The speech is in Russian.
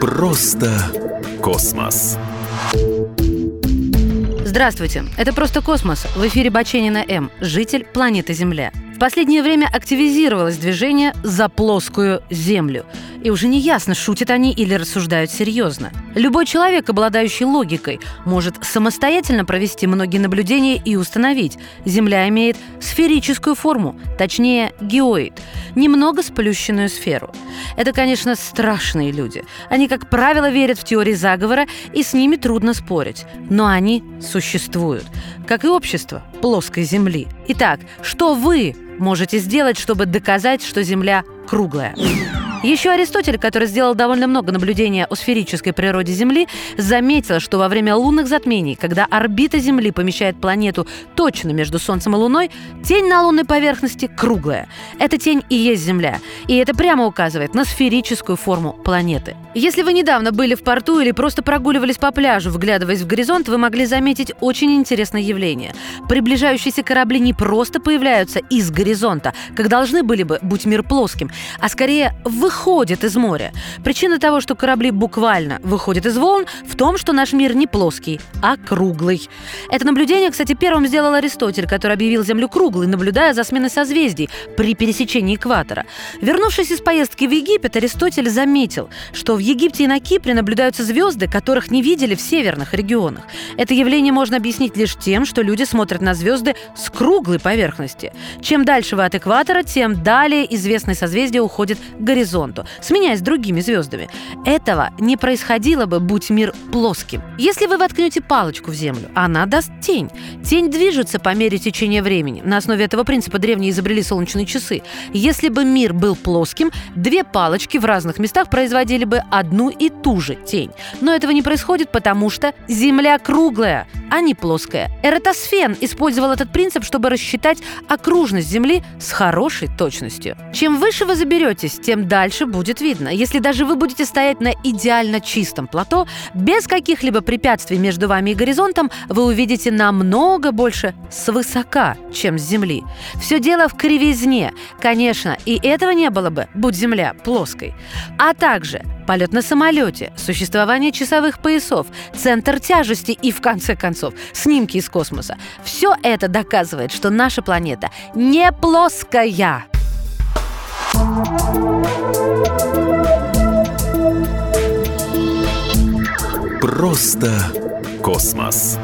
Просто космос. Здравствуйте, это «Просто космос». В эфире Баченина М, житель планеты Земля. В последнее время активизировалось движение «За плоскую Землю». И уже не ясно, шутят они или рассуждают серьезно. Любой человек, обладающий логикой, может самостоятельно провести многие наблюдения и установить, Земля имеет сферическую форму, точнее геоид, немного сплющенную сферу. Это, конечно, страшные люди. Они, как правило, верят в теории заговора, и с ними трудно спорить. Но они существуют, как и общество плоской Земли. Итак, что вы можете сделать, чтобы доказать, что Земля круглая? Еще Аристотель, который сделал довольно много наблюдений о сферической природе Земли, заметил, что во время лунных затмений, когда орбита Земли помещает планету точно между Солнцем и Луной, тень на лунной поверхности круглая. Эта тень и есть Земля. И это прямо указывает на сферическую форму планеты. Если вы недавно были в порту или просто прогуливались по пляжу, вглядываясь в горизонт, вы могли заметить очень интересное явление. Приближающиеся корабли не просто появляются из горизонта, как должны были бы, будь мир плоским, а скорее выходят выходит из моря. Причина того, что корабли буквально выходят из волн, в том, что наш мир не плоский, а круглый. Это наблюдение, кстати, первым сделал Аристотель, который объявил Землю круглой, наблюдая за сменой созвездий при пересечении экватора. Вернувшись из поездки в Египет, Аристотель заметил, что в Египте и на Кипре наблюдаются звезды, которых не видели в северных регионах. Это явление можно объяснить лишь тем, что люди смотрят на звезды с круглой поверхности. Чем дальше вы от экватора, тем далее известное созвездие уходит к горизонту горизонту, сменяясь другими звездами. Этого не происходило бы, будь мир плоским. Если вы воткнете палочку в землю, она даст тень. Тень движется по мере течения времени. На основе этого принципа древние изобрели солнечные часы. Если бы мир был плоским, две палочки в разных местах производили бы одну и ту же тень. Но этого не происходит, потому что Земля круглая, а не плоская. Эратосфен использовал этот принцип, чтобы рассчитать окружность Земли с хорошей точностью. Чем выше вы заберетесь, тем дальше дальше будет видно. Если даже вы будете стоять на идеально чистом плато, без каких-либо препятствий между вами и горизонтом, вы увидите намного больше свысока, чем с Земли. Все дело в кривизне. Конечно, и этого не было бы, будь Земля плоской. А также полет на самолете, существование часовых поясов, центр тяжести и, в конце концов, снимки из космоса. Все это доказывает, что наша планета не плоская. Просто космос.